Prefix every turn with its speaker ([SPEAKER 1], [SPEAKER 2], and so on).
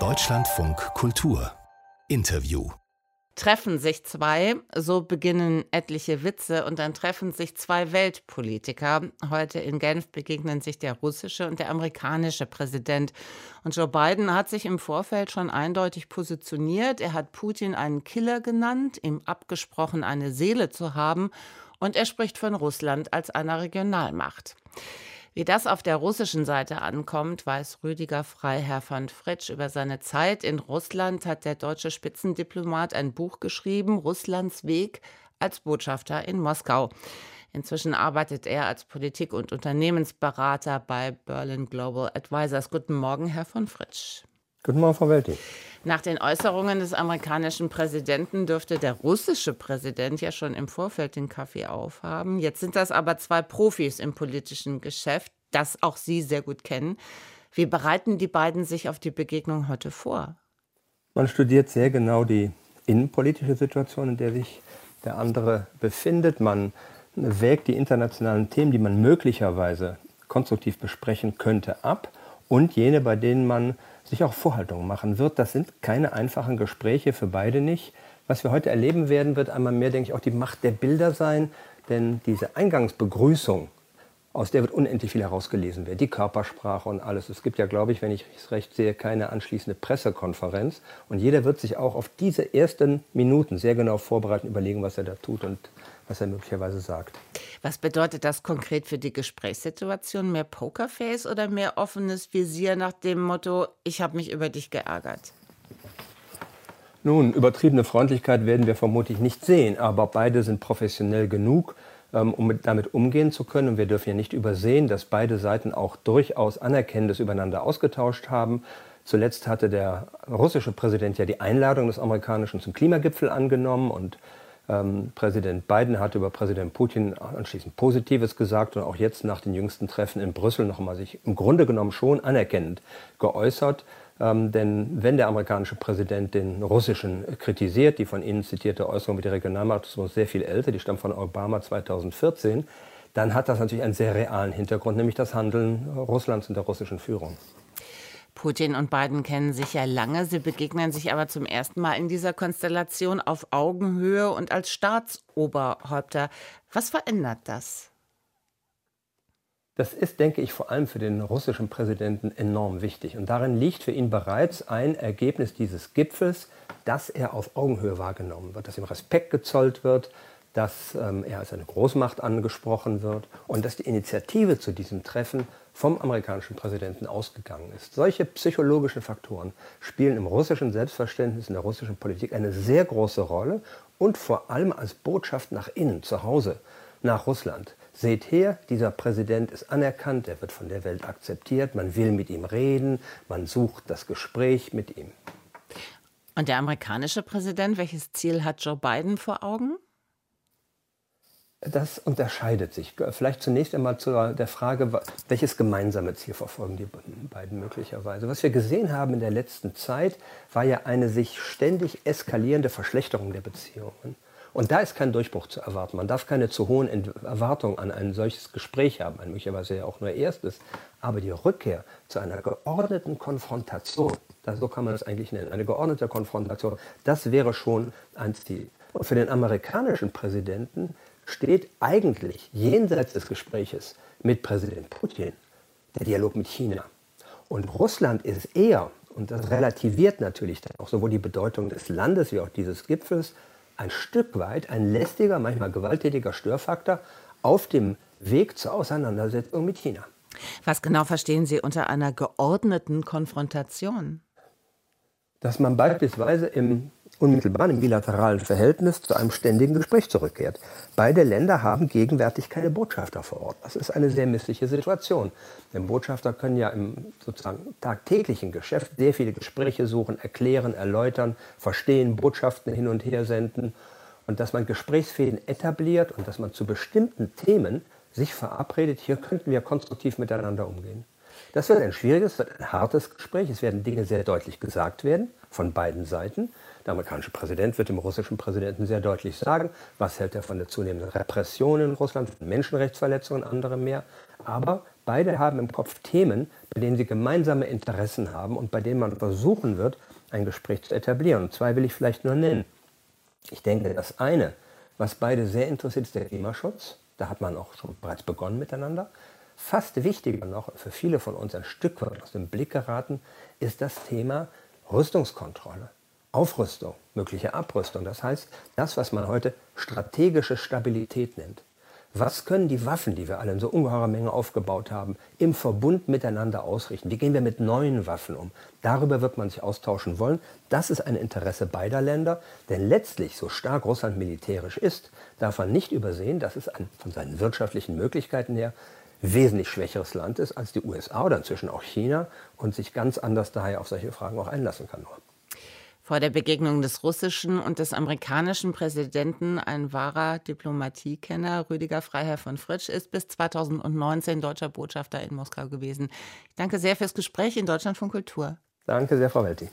[SPEAKER 1] Deutschlandfunk Kultur Interview
[SPEAKER 2] treffen sich zwei, so beginnen etliche Witze und dann treffen sich zwei Weltpolitiker. Heute in Genf begegnen sich der russische und der amerikanische Präsident. Und Joe Biden hat sich im Vorfeld schon eindeutig positioniert. Er hat Putin einen Killer genannt, ihm abgesprochen, eine Seele zu haben. Und er spricht von Russland als einer Regionalmacht. Wie das auf der russischen Seite ankommt, weiß Rüdiger Freiherr von Fritsch. Über seine Zeit in Russland hat der deutsche Spitzendiplomat ein Buch geschrieben, Russlands Weg als Botschafter in Moskau. Inzwischen arbeitet er als Politik- und Unternehmensberater bei Berlin Global Advisors. Guten Morgen, Herr von Fritsch.
[SPEAKER 3] Guten Morgen, Frau Welti.
[SPEAKER 2] Nach den Äußerungen des amerikanischen Präsidenten dürfte der russische Präsident ja schon im Vorfeld den Kaffee aufhaben. Jetzt sind das aber zwei Profis im politischen Geschäft, das auch Sie sehr gut kennen. Wie bereiten die beiden sich auf die Begegnung heute vor?
[SPEAKER 3] Man studiert sehr genau die innenpolitische Situation, in der sich der andere befindet. Man wägt die internationalen Themen, die man möglicherweise konstruktiv besprechen könnte, ab und jene, bei denen man sich auch Vorhaltungen machen wird. Das sind keine einfachen Gespräche für beide nicht. Was wir heute erleben werden, wird einmal mehr, denke ich, auch die Macht der Bilder sein. Denn diese Eingangsbegrüßung, aus der wird unendlich viel herausgelesen werden. Die Körpersprache und alles. Es gibt ja, glaube ich, wenn ich es recht sehe, keine anschließende Pressekonferenz. Und jeder wird sich auch auf diese ersten Minuten sehr genau vorbereiten, überlegen, was er da tut und was er möglicherweise sagt.
[SPEAKER 2] Was bedeutet das konkret für die Gesprächssituation? Mehr Pokerface oder mehr offenes Visier nach dem Motto, ich habe mich über dich geärgert?
[SPEAKER 3] Nun, übertriebene Freundlichkeit werden wir vermutlich nicht sehen, aber beide sind professionell genug, ähm, um damit umgehen zu können. Und wir dürfen ja nicht übersehen, dass beide Seiten auch durchaus Anerkennendes übereinander ausgetauscht haben. Zuletzt hatte der russische Präsident ja die Einladung des amerikanischen zum Klimagipfel angenommen und ähm, Präsident Biden hat über Präsident Putin anschließend Positives gesagt und auch jetzt nach den jüngsten Treffen in Brüssel noch einmal sich im Grunde genommen schon anerkennend geäußert. Ähm, denn wenn der amerikanische Präsident den russischen kritisiert, die von Ihnen zitierte Äußerung mit der Regionalmacht ist sehr viel älter, die stammt von Obama 2014, dann hat das natürlich einen sehr realen Hintergrund, nämlich das Handeln Russlands und der russischen Führung.
[SPEAKER 2] Putin und Biden kennen sich ja lange. Sie begegnen sich aber zum ersten Mal in dieser Konstellation auf Augenhöhe und als Staatsoberhäupter. Was verändert das?
[SPEAKER 3] Das ist, denke ich, vor allem für den russischen Präsidenten enorm wichtig. Und darin liegt für ihn bereits ein Ergebnis dieses Gipfels, dass er auf Augenhöhe wahrgenommen wird, dass ihm Respekt gezollt wird, dass ähm, er als eine Großmacht angesprochen wird und dass die Initiative zu diesem Treffen vom amerikanischen Präsidenten ausgegangen ist. Solche psychologischen Faktoren spielen im russischen Selbstverständnis, in der russischen Politik eine sehr große Rolle und vor allem als Botschaft nach innen, zu Hause, nach Russland. Seht her, dieser Präsident ist anerkannt, er wird von der Welt akzeptiert, man will mit ihm reden, man sucht das Gespräch mit ihm.
[SPEAKER 2] Und der amerikanische Präsident, welches Ziel hat Joe Biden vor Augen?
[SPEAKER 3] Das unterscheidet sich. Vielleicht zunächst einmal zu der Frage, welches gemeinsame Ziel verfolgen die beiden möglicherweise. Was wir gesehen haben in der letzten Zeit, war ja eine sich ständig eskalierende Verschlechterung der Beziehungen. Und da ist kein Durchbruch zu erwarten. Man darf keine zu hohen Erwartungen an ein solches Gespräch haben, ein möglicherweise ja auch nur erstes. Aber die Rückkehr zu einer geordneten Konfrontation, so kann man es eigentlich nennen, eine geordnete Konfrontation, das wäre schon ein Ziel. Und für den amerikanischen Präsidenten steht eigentlich jenseits des Gespräches mit Präsident Putin der Dialog mit China. Und Russland ist eher, und das relativiert natürlich dann auch sowohl die Bedeutung des Landes wie auch dieses Gipfels, ein Stück weit ein lästiger, manchmal gewalttätiger Störfaktor auf dem Weg zur Auseinandersetzung mit China.
[SPEAKER 2] Was genau verstehen Sie unter einer geordneten Konfrontation?
[SPEAKER 3] Dass man beispielsweise im unmittelbar im bilateralen Verhältnis zu einem ständigen Gespräch zurückkehrt. Beide Länder haben gegenwärtig keine Botschafter vor Ort. Das ist eine sehr missliche Situation. Denn Botschafter können ja im sozusagen tagtäglichen Geschäft sehr viele Gespräche suchen, erklären, erläutern, verstehen, Botschaften hin und her senden. Und dass man Gesprächsfäden etabliert und dass man zu bestimmten Themen sich verabredet, hier könnten wir konstruktiv miteinander umgehen. Das wird ein schwieriges, wird ein hartes Gespräch. Es werden Dinge sehr deutlich gesagt werden von beiden Seiten. Der amerikanische Präsident wird dem russischen Präsidenten sehr deutlich sagen, was hält er von der zunehmenden Repression in Russland, von Menschenrechtsverletzungen und anderem mehr. Aber Beide haben im Kopf Themen, bei denen sie gemeinsame Interessen haben und bei denen man versuchen wird, ein Gespräch zu etablieren. Und zwei will ich vielleicht nur nennen. Ich denke, das eine, was beide sehr interessiert, ist der Klimaschutz. Da hat man auch schon bereits begonnen miteinander. Fast wichtiger noch, für viele von uns ein Stück weit aus dem Blick geraten, ist das Thema Rüstungskontrolle. Aufrüstung, mögliche Abrüstung. Das heißt, das, was man heute strategische Stabilität nennt. Was können die Waffen, die wir alle in so ungeheurer Menge aufgebaut haben, im Verbund miteinander ausrichten? Wie gehen wir mit neuen Waffen um? Darüber wird man sich austauschen wollen. Das ist ein Interesse beider Länder, denn letztlich, so stark Russland militärisch ist, darf man nicht übersehen, dass es ein, von seinen wirtschaftlichen Möglichkeiten her wesentlich schwächeres Land ist als die USA oder inzwischen auch China und sich ganz anders daher auf solche Fragen auch einlassen kann.
[SPEAKER 2] Vor der Begegnung des russischen und des amerikanischen Präsidenten ein wahrer Diplomatiekenner. Rüdiger Freiherr von Fritsch ist bis 2019 deutscher Botschafter in Moskau gewesen. Ich danke sehr fürs Gespräch in Deutschland von Kultur.
[SPEAKER 3] Danke sehr, Frau Welti.